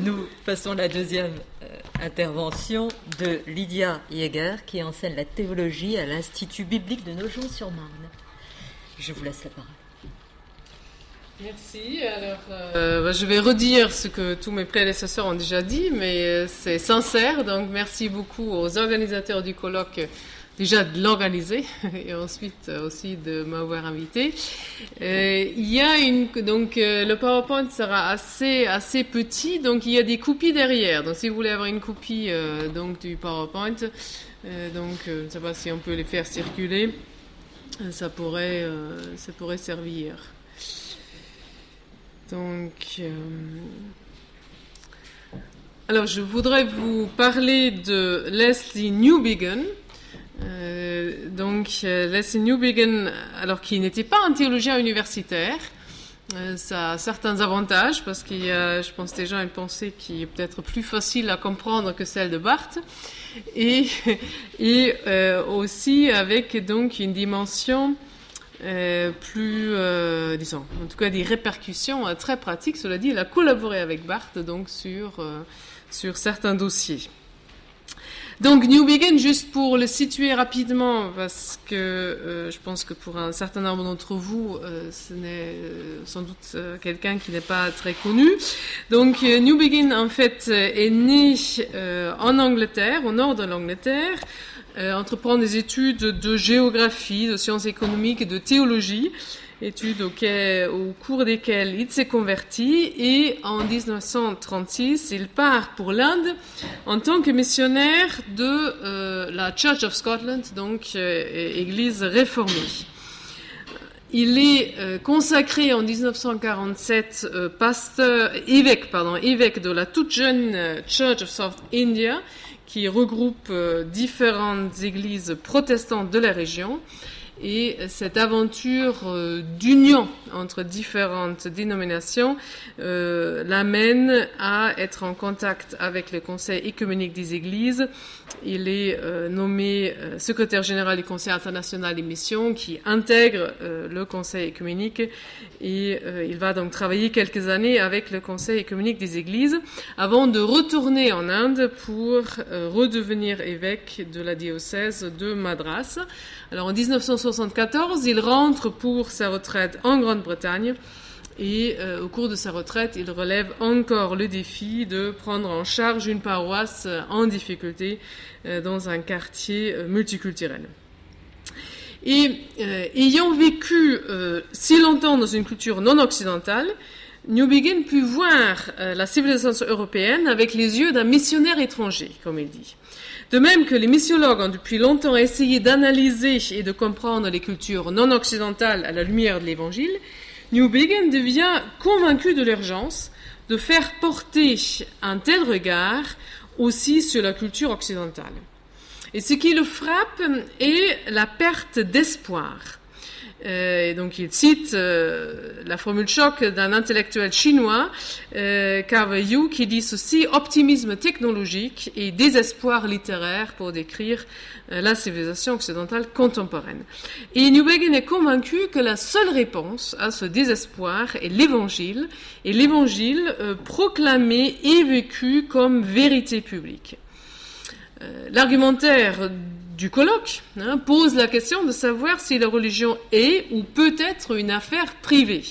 Nous passons la deuxième euh, intervention de Lydia Jäger qui enseigne la théologie à l'Institut biblique de Nogent-sur-Marne. Je vous laisse la parole. Merci. Alors, euh, bah, je vais redire ce que tous mes prédécesseurs ont déjà dit, mais euh, c'est sincère. Donc, merci beaucoup aux organisateurs du colloque déjà de l'organiser et ensuite aussi de m'avoir invité. Euh, y a une donc euh, le PowerPoint sera assez assez petit, donc il y a des copies derrière. Donc si vous voulez avoir une copie euh, donc du PowerPoint, donc je ne sais pas si on peut les faire circuler, ça pourrait ça pourrait servir. Donc alors, je voudrais vous parler de Leslie Newbigin, euh, donc, euh, Leslie Newbegin, alors qu'il n'était pas un théologien universitaire, euh, ça a certains avantages parce qu'il y a, je pense, déjà une pensée qui est peut-être plus facile à comprendre que celle de Barthes, et, aussi avec donc une dimension plus, disons, en tout cas des répercussions très pratiques. Cela dit, il a collaboré avec Barthes donc sur sur certains dossiers. Donc New Begin, juste pour le situer rapidement, parce que euh, je pense que pour un certain nombre d'entre vous, euh, ce n'est euh, sans doute quelqu'un qui n'est pas très connu. Donc New Begin, en fait, est né en Angleterre, au nord de l'Angleterre, entreprend des études de géographie, de sciences économiques et de théologie études au cours desquelles il s'est converti et en 1936, il part pour l'Inde en tant que missionnaire de euh, la Church of Scotland, donc euh, Église réformée. Il est euh, consacré en 1947 pasteur, évêque, pardon, évêque de la toute jeune Church of South India, qui regroupe différentes églises protestantes de la région. Et cette aventure euh, d'union entre différentes dénominations euh, l'amène à être en contact avec le Conseil écuménique des Églises. Il est euh, nommé secrétaire général du Conseil international des missions qui intègre le Conseil écuménique et il va donc travailler quelques années avec le Conseil écuménique des Églises avant de retourner en Inde pour redevenir évêque de la diocèse de Madras. Alors en 1974, il rentre pour sa retraite en Grande-Bretagne et euh, au cours de sa retraite, il relève encore le défi de prendre en charge une paroisse en difficulté euh, dans un quartier euh, multiculturel. Et ayant vécu si longtemps dans une culture non occidentale, Newbegin put voir la civilisation européenne avec les yeux d'un missionnaire étranger, comme il dit. De même que les missiologues ont depuis longtemps essayé d'analyser et de comprendre les cultures non occidentales à la lumière de l'Évangile, Newbegin devient convaincu de l'urgence de faire porter un tel regard aussi sur la culture occidentale. Et ce qui le frappe est la perte d'espoir euh, et donc il cite euh, la formule choc d'un intellectuel chinois, euh, Carver Yu, qui dit ceci optimisme technologique et désespoir littéraire pour décrire euh, la civilisation occidentale contemporaine. Et Newbegin est convaincu que la seule réponse à ce désespoir est l'Évangile, et l'Évangile proclamé et vécu comme vérité publique. L'argumentaire du colloque hein, pose la question de savoir si la religion est ou peut être une affaire privée.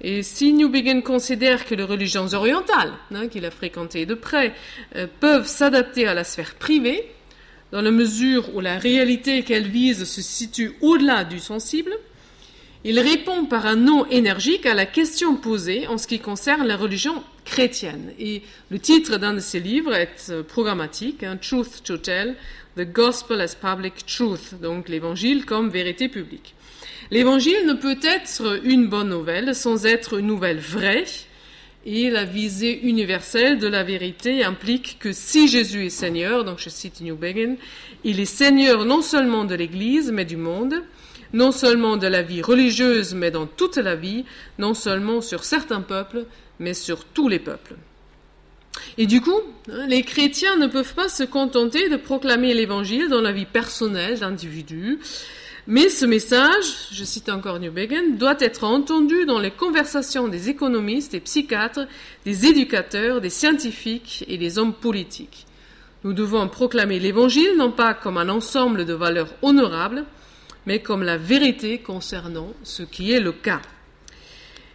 Et si Newbegin considère que les religions orientales, hein, qu'il a fréquentées de près, euh, peuvent s'adapter à la sphère privée, dans la mesure où la réalité qu'elles visent se situe au-delà du sensible, il répond par un non énergique à la question posée en ce qui concerne la religion chrétienne. Et le titre d'un de ses livres est euh, programmatique, hein, Truth to Tell, The Gospel as Public Truth, donc l'évangile comme vérité publique. L'évangile ne peut être une bonne nouvelle sans être une nouvelle vraie, et la visée universelle de la vérité implique que si Jésus est Seigneur, donc je cite New Begin, il est Seigneur non seulement de l'Église, mais du monde, non seulement de la vie religieuse, mais dans toute la vie, non seulement sur certains peuples, mais sur tous les peuples. Et du coup, hein, les chrétiens ne peuvent pas se contenter de proclamer l'évangile dans la vie personnelle d'individus. Mais ce message, je cite encore Newbegin, doit être entendu dans les conversations des économistes, des psychiatres, des éducateurs, des scientifiques et des hommes politiques. Nous devons proclamer l'Évangile non pas comme un ensemble de valeurs honorables, mais comme la vérité concernant ce qui est le cas.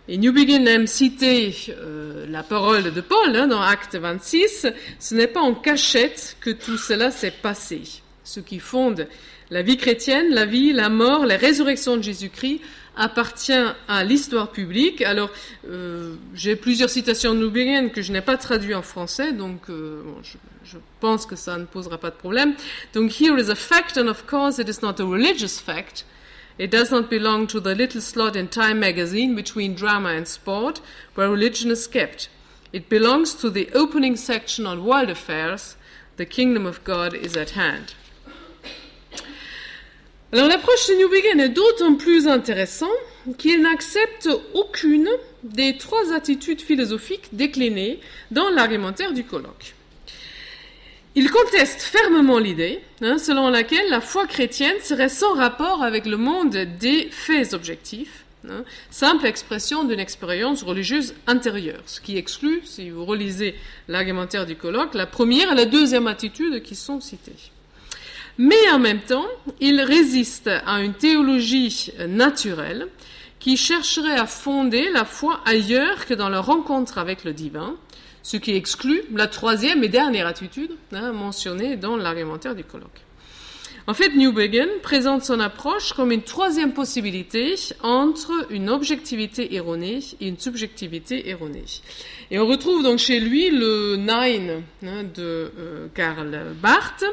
Et Newbegin aime citer euh, la parole de Paul hein, dans Acte 26. Ce n'est pas en cachette que tout cela s'est passé. Ce qui fonde la vie chrétienne, la vie, la mort, la résurrection de Jésus-Christ appartient à l'histoire publique. Alors, euh, j'ai plusieurs citations Newbegin que je n'ai pas traduites en français, donc euh, je, pense que ça ne posera pas de problème. Donc, here is a fact, and of course it is not a religious fact. It does not belong to the little slot in Time magazine between drama and sport, where religion is kept. It belongs to the opening section on world affairs. The kingdom of God is at hand. Alors l'approche de Newbegin est d'autant plus intéressante qu'il n'accepte aucune des trois attitudes philosophiques déclinées dans l'argumentaire du colloque. Il conteste fermement l'idée hein, selon laquelle la foi chrétienne serait sans rapport avec le monde des faits objectifs, hein, simple expression d'une expérience religieuse intérieure, ce qui exclut, si vous relisez l'argumentaire du colloque, la première et la deuxième attitude qui sont citées. Mais en même temps, il résiste à une théologie naturelle qui chercherait à fonder la foi ailleurs que dans la rencontre avec le divin, ce qui exclut la troisième et dernière attitude hein, mentionnée dans l'argumentaire du colloque. En fait, Newbegin présente son approche comme une troisième possibilité entre une objectivité erronée et une subjectivité erronée. Et on retrouve donc chez lui le Nine hein, de euh, Karl Barth,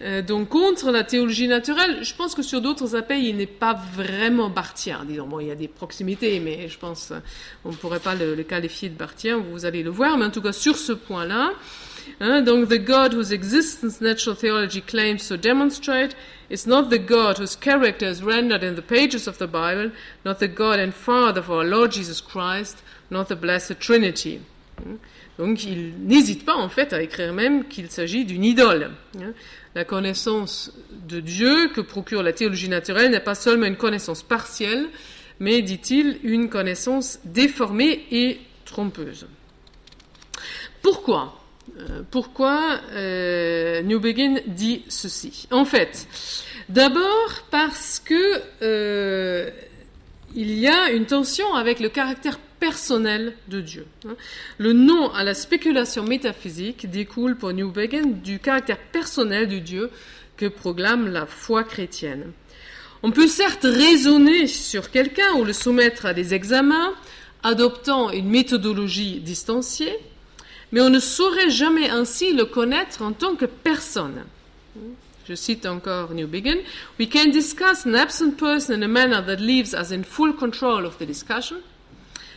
euh, donc contre la théologie naturelle. Je pense que sur d'autres aspects, il n'est pas vraiment barthien. Disons, bon, il y a des proximités, mais je pense on ne pourrait pas le, le, qualifier de barthien. Vous allez le voir, mais en tout cas sur ce point-là. Hein, donc, the God whose existence natural theology claims to demonstrate is not the God whose character is rendered in the pages of the Bible, not the God and Father of our Lord Jesus Christ, not the Blessed Trinity. Donc il n'hésite pas en fait à écrire même qu'il s'agit d'une idole. La connaissance de Dieu que procure la théologie naturelle n'est pas seulement une connaissance partielle, mais, dit-il, une connaissance déformée et trompeuse. Pourquoi? Pourquoi euh, dit ceci? En fait, d'abord parce que euh, il y a une tension avec le caractère personnel de Dieu. Le non à la spéculation métaphysique découle pour Newbegin du caractère personnel de Dieu que proclame la foi chrétienne. On peut certes raisonner sur quelqu'un ou le soumettre à des examens, adoptant une méthodologie distanciée, mais on ne saurait jamais ainsi le connaître en tant que personne. Je cite encore Newbegin. We can discuss an absent person in a manner that leaves us in full control of the discussion.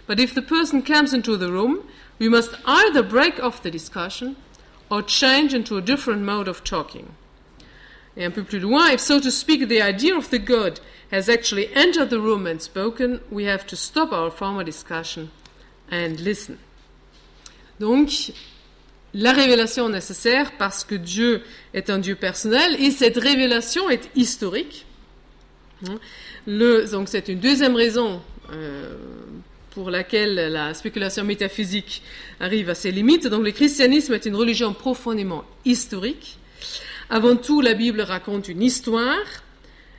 But if the person comes into the room, we must either break off the discussion or change into a different mode of talking. Et un peu plus loin, if so to speak, the idea of the God has actually entered the room and spoken, we have to stop our former discussion and listen. Donc, la révélation nécessaire parce que Dieu est un Dieu personnel et cette révélation est historique. Le, donc, c'est une deuxième raison euh, pour laquelle la spéculation métaphysique arrive à ses limites. Donc le christianisme est une religion profondément historique. Avant tout, la Bible raconte une histoire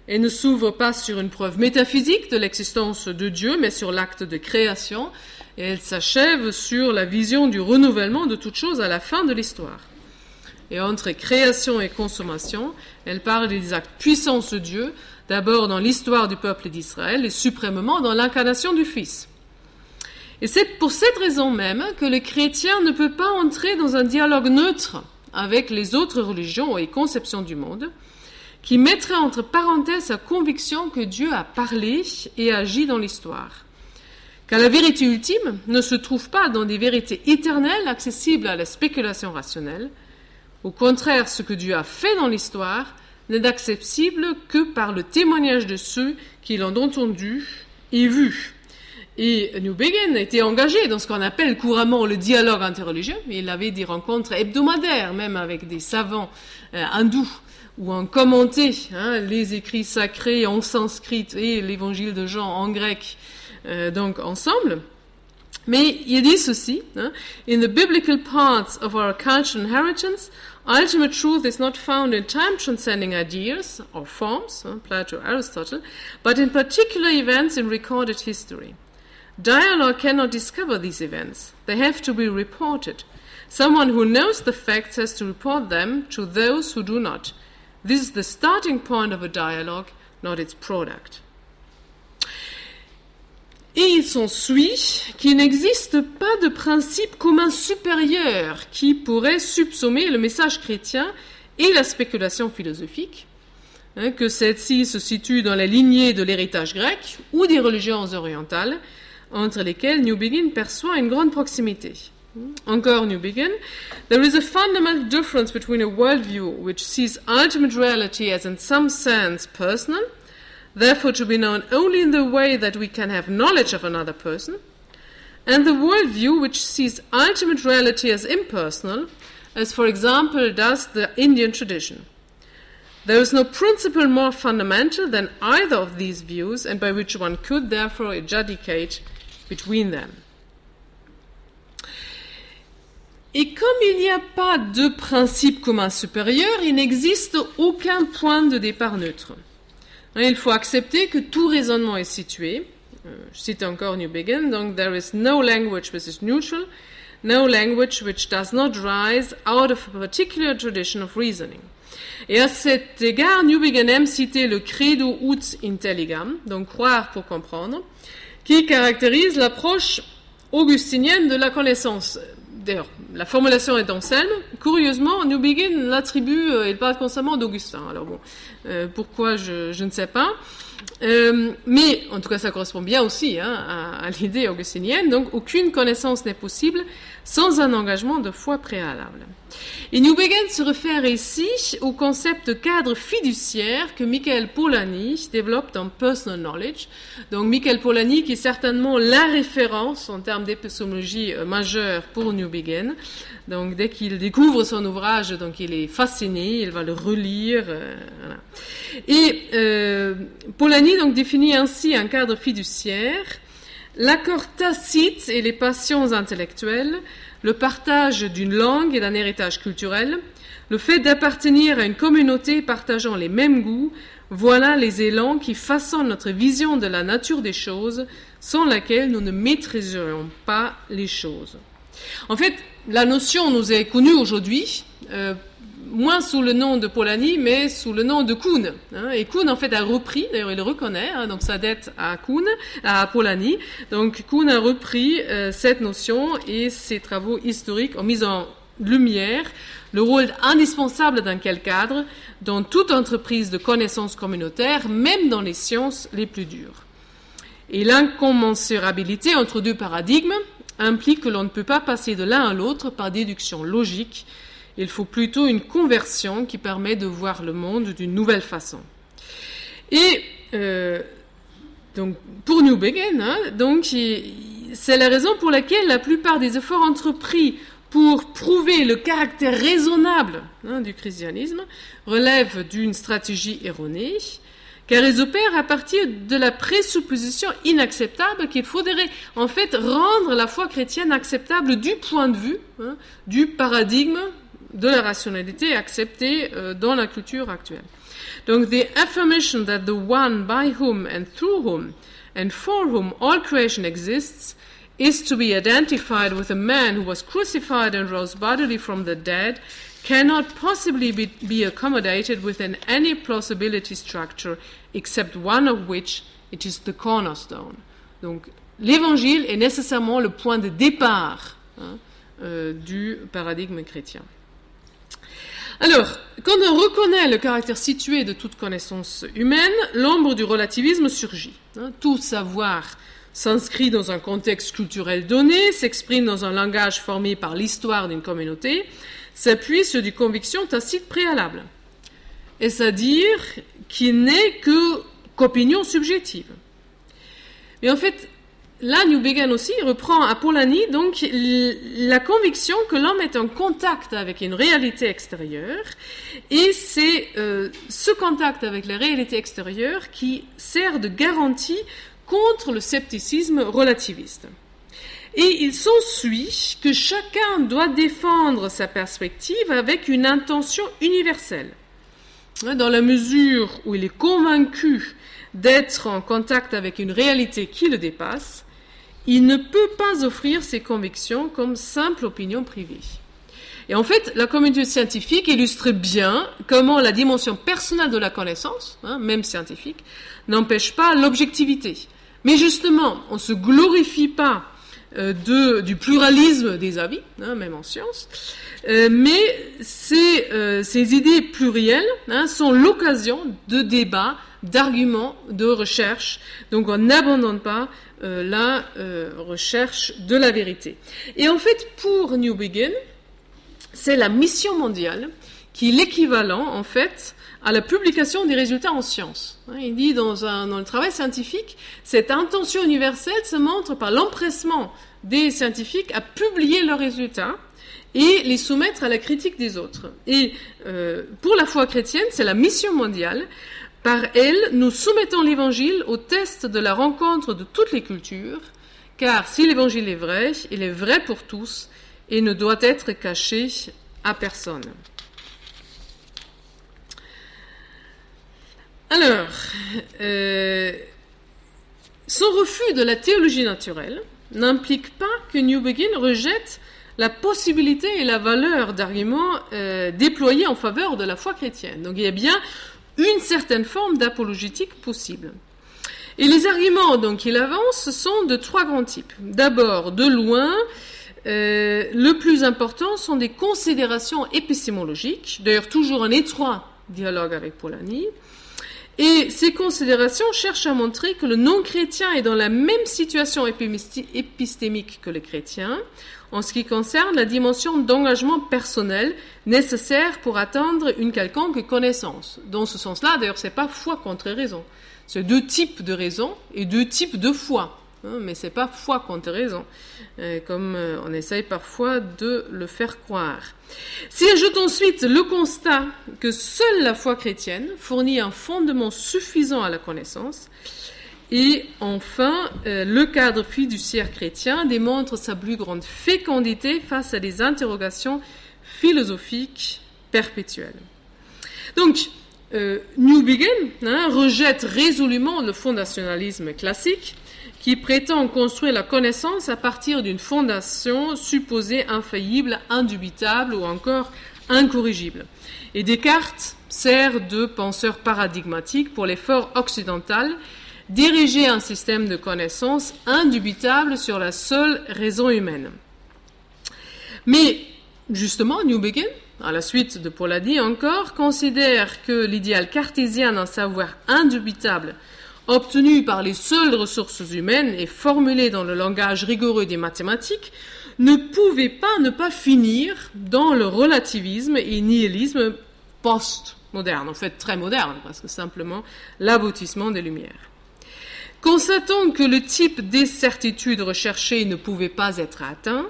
et ne s'ouvre pas sur une preuve métaphysique de l'existence de Dieu, mais sur l'acte de création. Et elle s'achève sur la vision du renouvellement de toute chose à la fin de l'histoire. Et entre création et consommation, elle parle des actes puissants de Dieu, d'abord dans l'histoire du peuple d'Israël et suprêmement dans l'incarnation du Fils. Et c'est pour cette raison même que le chrétien ne peut pas entrer dans un dialogue neutre avec les autres religions et conceptions du monde, qui mettrait entre parenthèses sa conviction que Dieu a parlé et agi dans l'histoire. Car la vérité ultime ne se trouve pas dans des vérités éternelles accessibles à la spéculation rationnelle. Au contraire, ce que Dieu a fait dans l'histoire n'est accessible que par le témoignage de ceux qui l'ont entendu et vu Et Newbegin était engagé dans ce qu'on appelle couramment le dialogue interreligieux. Il avait des rencontres hebdomadaires, même avec des savants euh, hindous, où on commentait hein, les écrits sacrés en sanskrit et l'évangile de Jean en grec, Euh, donc ensemble. Mais hein, In the biblical parts of our cultural inheritance, ultimate truth is not found in time-transcending ideas or forms, hein, Plato, Aristotle, but in particular events in recorded history. Dialogue cannot discover these events. They have to be reported. Someone who knows the facts has to report them to those who do not. This is the starting point of a dialogue, not its product. Et il s'ensuit qu'il n'existe pas de principe commun supérieur qui pourrait subsommer le message chrétien et la spéculation philosophique, hein, que celle-ci se situe dans la lignée de l'héritage grec ou des religions orientales, entre lesquelles Newbegin perçoit une grande proximité. Encore Newbegin, there is a fundamental difference between a worldview which sees ultimate reality as in some sense personal, therefore to be known only in the way that we can have knowledge of another person, and the worldview which sees ultimate reality as impersonal, as for example does the Indian tradition. There is no principle more fundamental than either of these views, and by which one could therefore adjudicate between them. Et comme il n'y a pas de principe commun supérieur, il n'existe aucun point de départ neutre. Il faut accepter que tout raisonnement est situé. Euh, je cite encore Newbegin, donc there is no language which is neutral, no language which does not rise out of a particular tradition of reasoning. Et à cet égard, Newbegin aime citer le credo ut intelligam, donc croire pour comprendre, qui caractérise l'approche augustinienne de la connaissance. D'ailleurs, la formulation est Anselme. Curieusement, Newbegin l'attribue, euh, il parle constamment d'Augustin. Alors bon, euh, pourquoi je, ne sais pas. Euh, mais en tout cas, ça correspond bien aussi hein, à l'idée augustinienne. Donc, aucune connaissance n'est possible sans un engagement de foi préalable. Et Newbegin se réfère ici au concept cadre fiduciaire que Michael Polanyi développe dans Personal Knowledge. Donc Michael Polanyi qui est certainement la référence en termes d'épistémologie euh, majeure pour Newbegin. Donc dès qu'il découvre son ouvrage, donc il est fasciné, il va le relire. Euh, voilà. Et euh, Polanyi donc définit ainsi un cadre fiduciaire l'accord tacite et les passions intellectuelles, le partage d'une langue et d'un héritage culturel, le fait d'appartenir à une communauté partageant les mêmes goûts, voilà les élans qui façonnent notre vision de la nature des choses, sans laquelle nous ne maîtriserions pas les choses. En fait, la notion nous est connue aujourd'hui, euh, moins sous le nom de Polanyi, mais sous le nom de Kuhn. Hein. Et Kuhn, en fait, a repris, d'ailleurs, il le reconnaît, hein, donc sa dette à Kuhn, à Polanyi. Donc, Kuhn a repris euh, cette notion et ses travaux historiques ont mis en lumière le rôle indispensable d'un quel cadre dans toute entreprise de connaissance communautaire, même dans les sciences les plus dures. Et l'incommensurabilité entre deux paradigmes implique que l'on ne peut pas passer de l'un à l'autre par déduction logique, il faut plutôt une conversion qui permet de voir le monde d'une nouvelle façon. Et euh, donc pour Newbegin, hein, donc c'est la raison pour laquelle la plupart des efforts entrepris pour prouver le caractère raisonnable hein, du christianisme relèvent d'une stratégie erronée, car ils opèrent à partir de la présupposition inacceptable qu'il faudrait en fait rendre la foi chrétienne acceptable du point de vue hein, du paradigme de la rationalité acceptée euh, dans la culture actuelle. Donc, the affirmation that the one by whom and through whom and for whom all creation exists is to be identified with a man who was crucified and rose bodily from the dead cannot possibly be, accommodated within any plausibility structure except one of which it is the cornerstone. Donc, l'évangile est nécessairement le point de départ hein, euh, du paradigme chrétien. Alors, quand on reconnaît le caractère situé de toute connaissance humaine, l'ombre du relativisme surgit. Hein, tout savoir s'inscrit dans un contexte culturel donné, s'exprime dans un langage formé par l'histoire d'une communauté, s'appuie sur des convictions tacites préalables. Est-ce à dire qu'il n'est que qu'opinion subjective Mais en fait, là, Newbegin aussi reprend à Polanyi donc la conviction que l'homme est en contact avec une réalité extérieure, et c'est euh, ce contact avec la réalité extérieure qui sert de garantie contre le scepticisme relativiste. Et il s'ensuit que chacun doit défendre sa perspective avec une intention universelle. Dans la mesure où il est convaincu d'être en contact avec une réalité qui le dépasse, il ne peut pas offrir ses convictions comme simple opinion privée. Et en fait, la communauté scientifique illustre bien comment la dimension personnelle de la connaissance, hein, même scientifique, n'empêche pas l'objectivité. Mais justement, on ne se glorifie pas euh, de, du pluralisme des avis, hein, même en science, euh, mais ces, euh, ces, idées plurielles hein, sont l'occasion de débats, d'arguments, de recherche. Donc on n'abandonne pas la recherche de la vérité. Et en fait, pour New Begin, c'est la mission mondiale qui est l'équivalent, en fait, à la publication des résultats en sciences. Hein, il dit dans, dans le travail scientifique, cette intention universelle se montre par l'empressement des scientifiques à publier leurs résultats et les soumettre à la critique des autres. Et euh, pour la foi chrétienne, c'est la mission mondiale. Par elle, nous soumettons l'Évangile au test de la rencontre de toutes les cultures, car si l'Évangile est vrai, il est vrai pour tous et ne doit être caché à personne. Alors, euh, son refus de la théologie naturelle n'implique pas que New Begin rejette la possibilité et la valeur d'arguments euh, déployés en faveur de la foi chrétienne. Donc il y a bien une certaine forme d'apologétique possible. Et les arguments qu'il avance sont de trois grands types. D'abord, de loin, euh, le plus important sont des considérations épistémologiques, d'ailleurs toujours en étroit dialogue avec Polanyi. Et ces considérations cherchent à montrer que le non-chrétien est dans la même situation épistémique que les chrétiens en ce qui concerne la dimension d'engagement personnel nécessaire pour atteindre une quelconque connaissance. Dans ce sens-là, d'ailleurs, c'est pas foi contre raison. C'est deux types de raison et deux types de foi. Hein, mais c'est pas foi contre raison, euh, comme euh, on essaye parfois de le faire croire. Si ajoute ensuite le constat que seule la foi chrétienne fournit un fondement suffisant à la connaissance, et enfin, euh, le cadre fiduciaire chrétien démontre sa plus grande fécondité face à des interrogations philosophiques perpétuelles. Donc, New Begin hein, rejette résolument le fondationalisme classique qui prétend construire la connaissance à partir d'une fondation supposée infaillible, indubitable ou encore incorrigible. Et Descartes sert de penseur paradigmatique pour l'effort occidental diriger un système de connaissance indubitable sur la seule raison humaine. Mais justement, New Begin, à la suite de Polanyi encore, considère que l'idéal cartésien d'un savoir indubitable obtenu par les seules ressources humaines et formulé dans le langage rigoureux des mathématiques, ne pouvait pas ne pas finir dans le relativisme et nihilisme post-moderne, en fait très moderne, parce que simplement l'aboutissement des Lumières. Constatant que le type des certitudes recherchées ne pouvait pas être atteint,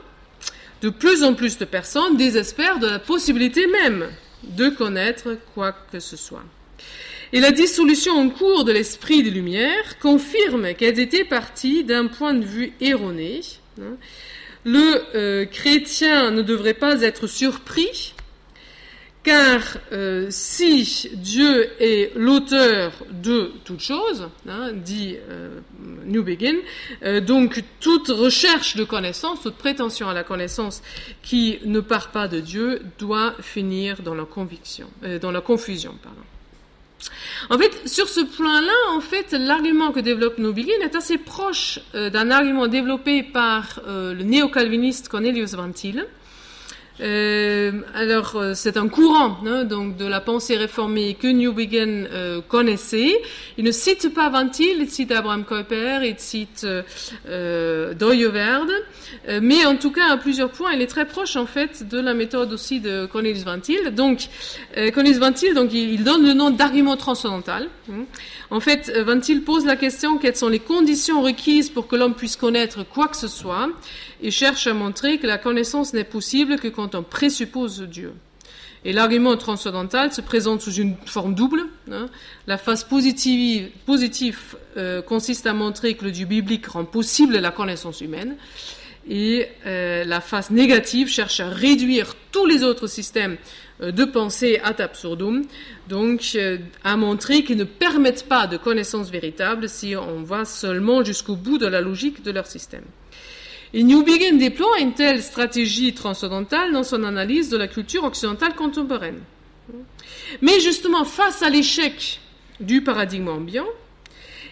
de plus en plus de personnes désespèrent de la possibilité même de connaître quoi que ce soit. Et la dissolution en cours de l'esprit des Lumières confirme qu'elles étaient parties d'un point de vue erroné. Hein. Le euh, chrétien ne devrait pas être surpris, car euh, si Dieu est l'auteur de toute chose, hein, dit euh, New Begin, donc toute recherche de connaissance, toute prétention à la connaissance qui ne part pas de Dieu doit finir dans la conviction, dans la confusion. En fait, sur ce point-là, en fait, l'argument que développe Nobilien est assez proche euh, d'un argument développé par euh, le néo-calviniste Cornelius Van Til, Euh, alors, euh, c'est un courant hein, donc de la pensée réformée que Newbegin euh, connaissait. Il ne cite pas Ventil, il cite Abraham Kuyper, il cite euh, euh, euh, mais en tout cas, à plusieurs points, il est très proche en fait de la méthode aussi de Cornelius Ventil. Donc, Cornelius Ventil, donc, il, il, donne le nom d'argument transcendantal. Hein. En fait, Ventil pose la question quelles sont les conditions requises pour que l'homme puisse connaître quoi que ce soit et cherche à montrer que la connaissance n'est possible que quand on présuppose Dieu. Et l'argument transcendantal se présente sous une forme double. Hein. La phase positive, euh, consiste à montrer que le Dieu biblique rend possible la connaissance humaine. Et euh, la phase négative cherche à réduire tous les autres systèmes euh, de pensée ad absurdum, donc euh, à montrer qu'ils ne permettent pas de connaissance véritable si on va seulement jusqu'au bout de la logique de leur système. Et Newbegin déploie une telle stratégie transcendantale dans son analyse de la culture occidentale contemporaine. Mais justement, face à l'échec du paradigme ambiant,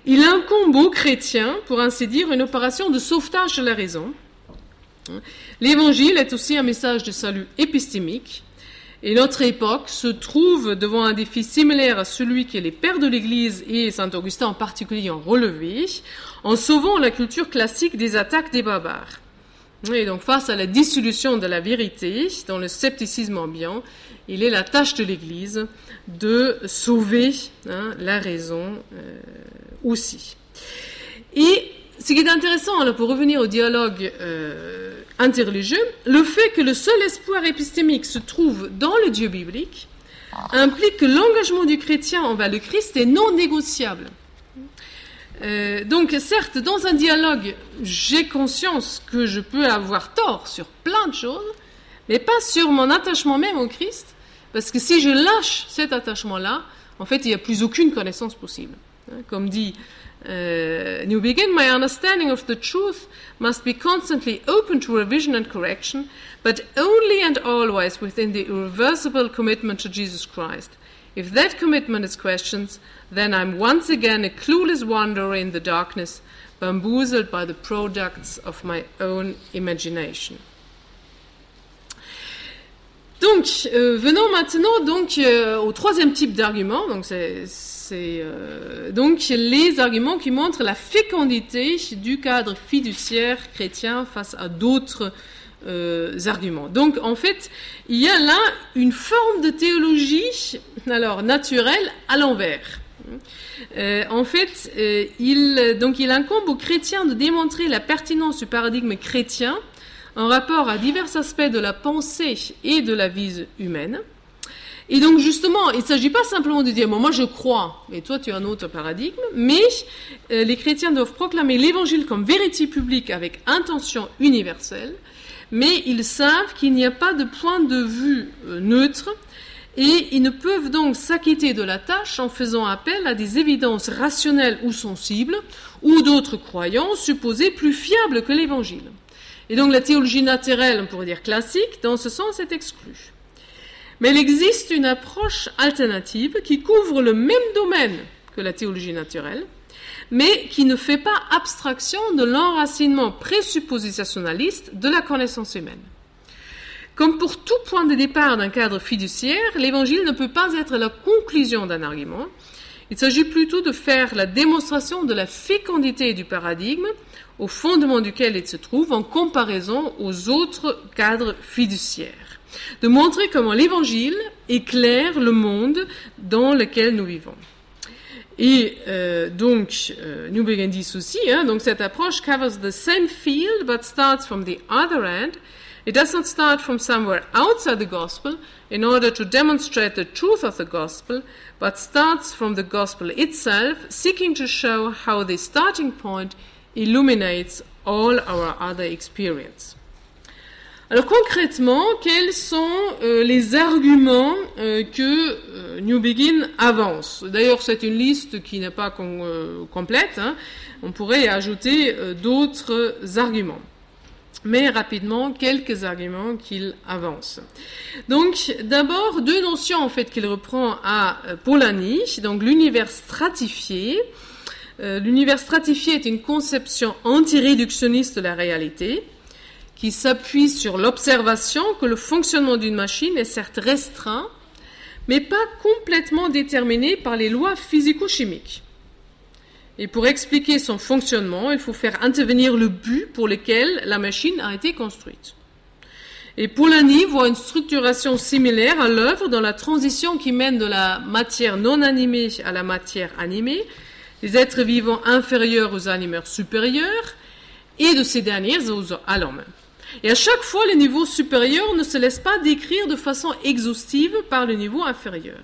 il incombe aux chrétiens, pour ainsi dire, une opération de sauvetage de la raison. L'évangile est aussi un message de salut épistémique, et notre époque se trouve devant un défi similaire à celui que les pères de l'Église et Saint Augustin en particulier ont relevé, en sauvant la culture classique des attaques des barbares. Et donc face à la dissolution de la vérité dans le scepticisme ambiant, il est la tâche de l'Église de sauver hein, la raison euh, aussi. Et ce qui est intéressant, pour revenir au dialogue euh, interreligieux, le fait que le seul espoir épistémique se trouve dans le Dieu biblique implique que l'engagement du chrétien envers le Christ est non négociable. Euh, donc, certes, dans un dialogue, j'ai conscience que je peux avoir tort sur plein de choses, mais pas sur mon attachement même au Christ, parce que si je lâche cet attachement-là, en fait, il n'y a plus aucune connaissance possible. Hein, comme dit uh, New Begin, my understanding of the truth must be constantly open to revision and correction, but only and always within the irreversible commitment to Jesus Christ. If that commitment is questioned, then I'm once again a clueless wanderer in the darkness, bamboozled by the products of my own imagination. Donc, euh, venons maintenant donc euh, au troisième type d'argument. Donc, c'est euh, donc les arguments qui montrent la fécondité du cadre fiduciaire chrétien face à d'autres euh, arguments. Donc en fait, il y a là une forme de théologie alors naturelle à l'envers. Euh, en fait, il, il incombe aux chrétiens de démontrer la pertinence du paradigme chrétien en rapport à divers aspects de la pensée et de la vie humaine. Et donc justement, il ne s'agit pas simplement de dire, moi je crois, et toi tu as un autre paradigme, mais euh, les chrétiens doivent proclamer l'évangile comme vérité publique avec intention universelle, mais ils savent qu'il n'y a pas de point de vue euh, neutre, et ils ne peuvent donc s'acquitter de la tâche en faisant appel à des évidences rationnelles ou sensibles, ou d'autres croyances supposées plus fiables que l'évangile. Et donc la théologie naturelle, on pourrait dire classique, dans ce sens est exclue. Mais il existe une approche alternative qui couvre le même domaine que la théologie naturelle, mais qui ne fait pas abstraction de l'enracinement présuppositionnaliste de la connaissance humaine. Comme pour tout point de départ d'un cadre fiduciaire, l'évangile ne peut pas être la conclusion d'un argument. Il s'agit plutôt de faire la démonstration de la fécondité du paradigme au fondement duquel il se trouve en comparaison aux autres cadres fiduciaires. De montrer comment l'évangile éclaire le monde dans lequel nous vivons. Et euh, donc, euh, nous dit aussi, hein, donc cette approche covers the same field but starts from the other end. It doesn't start from somewhere outside the gospel in order to demonstrate the truth of the gospel, but starts from the gospel itself, seeking to show how the starting point illuminates all our other experience. Alors concrètement, quels sont euh, les arguments euh, que euh, New Begin avance? D'ailleurs, c'est une liste qui n'est pas com complète. Hein. On pourrait ajouter d'autres arguments. Mais rapidement, quelques arguments qu'il avance. Donc, d'abord, deux notions en fait qu'il reprend à Polanyi. Donc, l'univers stratifié. l'univers stratifié est une conception anti-réductionniste de la réalité qui s'appuie sur l'observation que le fonctionnement d'une machine est certes restreint, mais pas complètement déterminé par les lois physico-chimiques. Et pour expliquer son fonctionnement, il faut faire intervenir le but pour lequel la machine a été construite. Et Polanyi voit une structuration similaire à l'œuvre dans la transition qui mène de la matière non animée à la matière animée, des êtres vivants inférieurs aux animeurs supérieurs et de ces derniers à l'homme. Et à chaque fois, le niveau supérieur ne se laisse pas décrire de façon exhaustive par le niveau inférieur.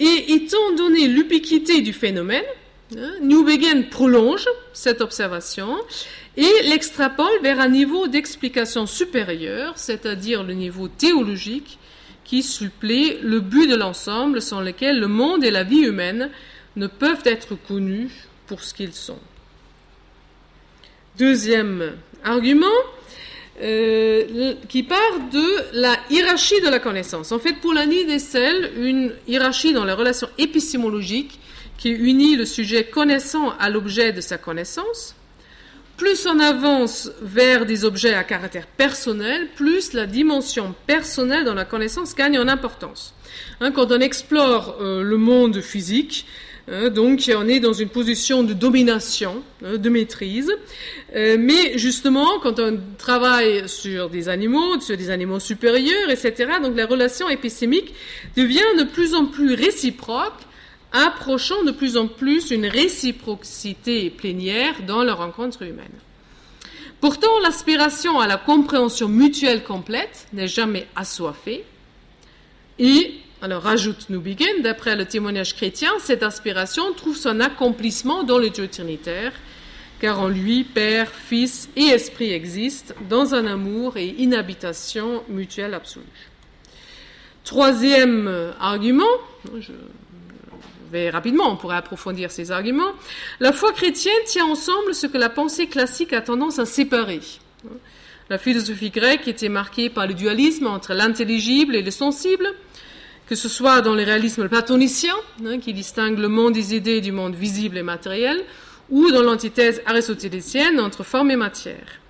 Et étant donné l'ubiquité du phénomène, hein, Newbegin prolonge cette observation et l'extrapole vers un niveau d'explication supérieur, c'est-à-dire le niveau théologique, qui supplée le but de l'ensemble sans lequel le monde et la vie humaine ne peuvent être connus pour ce qu'ils sont. Deuxième argument, euh, qui part de la hiérarchie de la connaissance. En fait, Polanyi décèle une hiérarchie dans les relations épistémologiques qui unit le sujet connaissant à l'objet de sa connaissance, plus on avance vers des objets à caractère personnel, plus la dimension personnelle dans la connaissance gagne en importance. Hein, quand on explore euh, le monde physique, donc on est dans une position de domination, hein, de maîtrise. Euh, mais justement, quand on travaille sur des animaux, sur des animaux supérieurs, etc., donc la relation épistémique devient de plus en plus réciproque approchant de plus en plus une réciprocité plénière dans la rencontre humaine. Pourtant, l'aspiration à la compréhension mutuelle complète n'est jamais assoiffée. Et, alors rajoute Newbegin, d'après le témoignage chrétien, cette aspiration trouve son accomplissement dans le Dieu trinitaire, car en lui, Père, Fils et Esprit existent dans un amour et une habitation mutuelle absolue. Troisième argument, je vais rapidement, on pourrait approfondir ces arguments. La foi chrétienne tient ensemble ce que la pensée classique a tendance à séparer. La philosophie grecque était marquée par le dualisme entre l'intelligible et le sensible, que ce soit dans le réalisme platonicien, hein, qui distingue le monde des idées du monde visible et matériel, ou dans l'antithèse aristotélicienne entre forme et matière.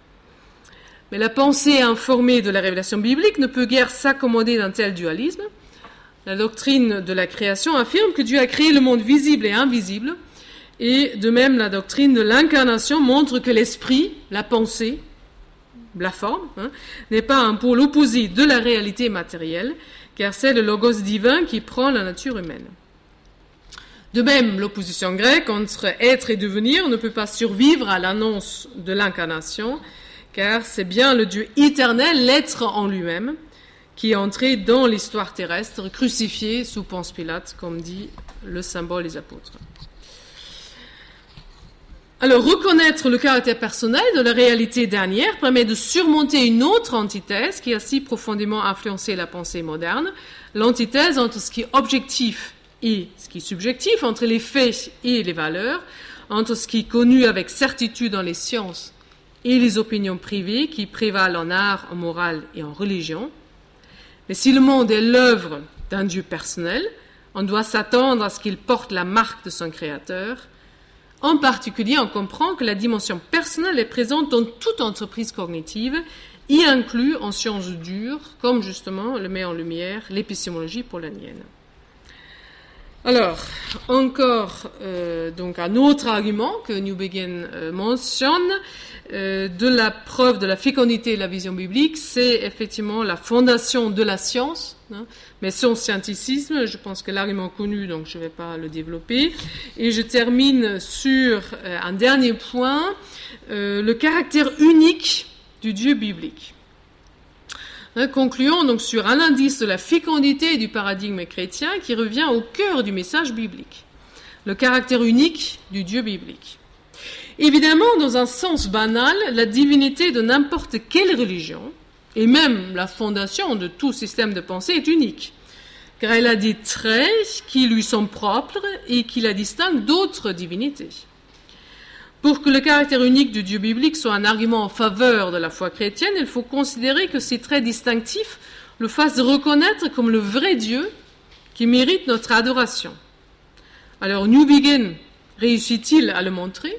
Mais la pensée informée de la révélation biblique ne peut guère s'accommoder d'un tel dualisme, la doctrine de la création affirme que Dieu a créé le monde visible et invisible, et de même la doctrine de l'incarnation montre que l'esprit, la pensée, la forme, hein, n'est pas un pôle opposé de la réalité matérielle, car c'est le logos divin qui prend la nature humaine. De même, l'opposition grecque entre être et devenir ne peut pas survivre à l'annonce de l'incarnation, car c'est bien le Dieu éternel, l'être en lui-même, qui est entré dans l'histoire terrestre, crucifié sous Ponce Pilate, comme dit le symbole des apôtres. Alors, reconnaître le caractère personnel de la réalité dernière permet de surmonter une autre antithèse qui a si profondément influencé la pensée moderne, l'antithèse entre ce qui est objectif et ce qui est subjectif, entre les faits et les valeurs, entre ce qui est connu avec certitude dans les sciences et les opinions privées qui prévalent en art, en morale et en religion, mais si le monde est l'œuvre d'un Dieu personnel, on doit s'attendre à ce qu'il porte la marque de son Créateur. En particulier, on comprend que la dimension personnelle est présente dans toute entreprise cognitive, y inclut en sciences dures, comme justement le met en lumière l'épistémologie polonienne. Alors, encore euh, donc un autre argument que Newbegin euh, mentionne euh, de la preuve de la fécondité de la vision biblique, c'est effectivement la fondation de la science. Hein. mais son scienticisme, je pense que l'argument connu, donc je ne vais pas le développer. Et je termine sur un dernier point, le caractère unique du Dieu biblique. Hein, concluons donc sur un indice de la fécondité du paradigme chrétien qui revient au cœur du message biblique, le caractère unique du Dieu biblique. Évidemment, dans un sens banal, la divinité de n'importe quelle religion, et même la fondation de tout système de pensée, est unique, car elle a des traits qui lui sont propres et qui la distinguent d'autres divinités. Pour que le caractère unique du Dieu biblique soit un argument en faveur de la foi chrétienne, il faut considérer que ces traits distinctifs le fassent reconnaître comme le vrai Dieu qui mérite notre adoration. Alors, New Begin réussit-il à le montrer?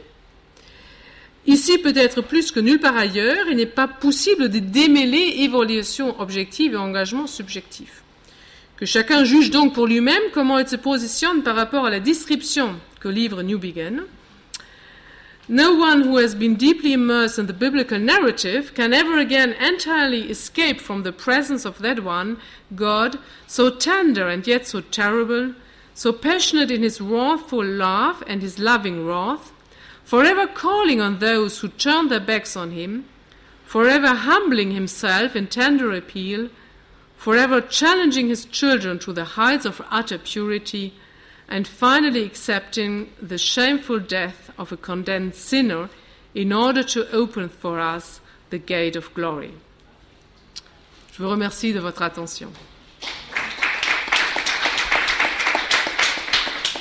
Ici, peut-être plus que nulle part ailleurs, il n'est pas possible de démêler évaluation objective et engagement subjectif. Que chacun juge donc pour lui-même comment il se positionne par rapport à la description que livre New Begin. No one who has been deeply immersed in the biblical narrative can ever again entirely escape from the presence of that one, God, so tender and yet so terrible, so passionate in his wrathful love and his loving wrath, forever calling on those who turn their backs on him, forever humbling himself in tender appeal, forever challenging his children to the heights of utter purity and finally accepting the shameful death of a condemned sinner in order to open for us the gate of glory. Je vous remercie de votre attention.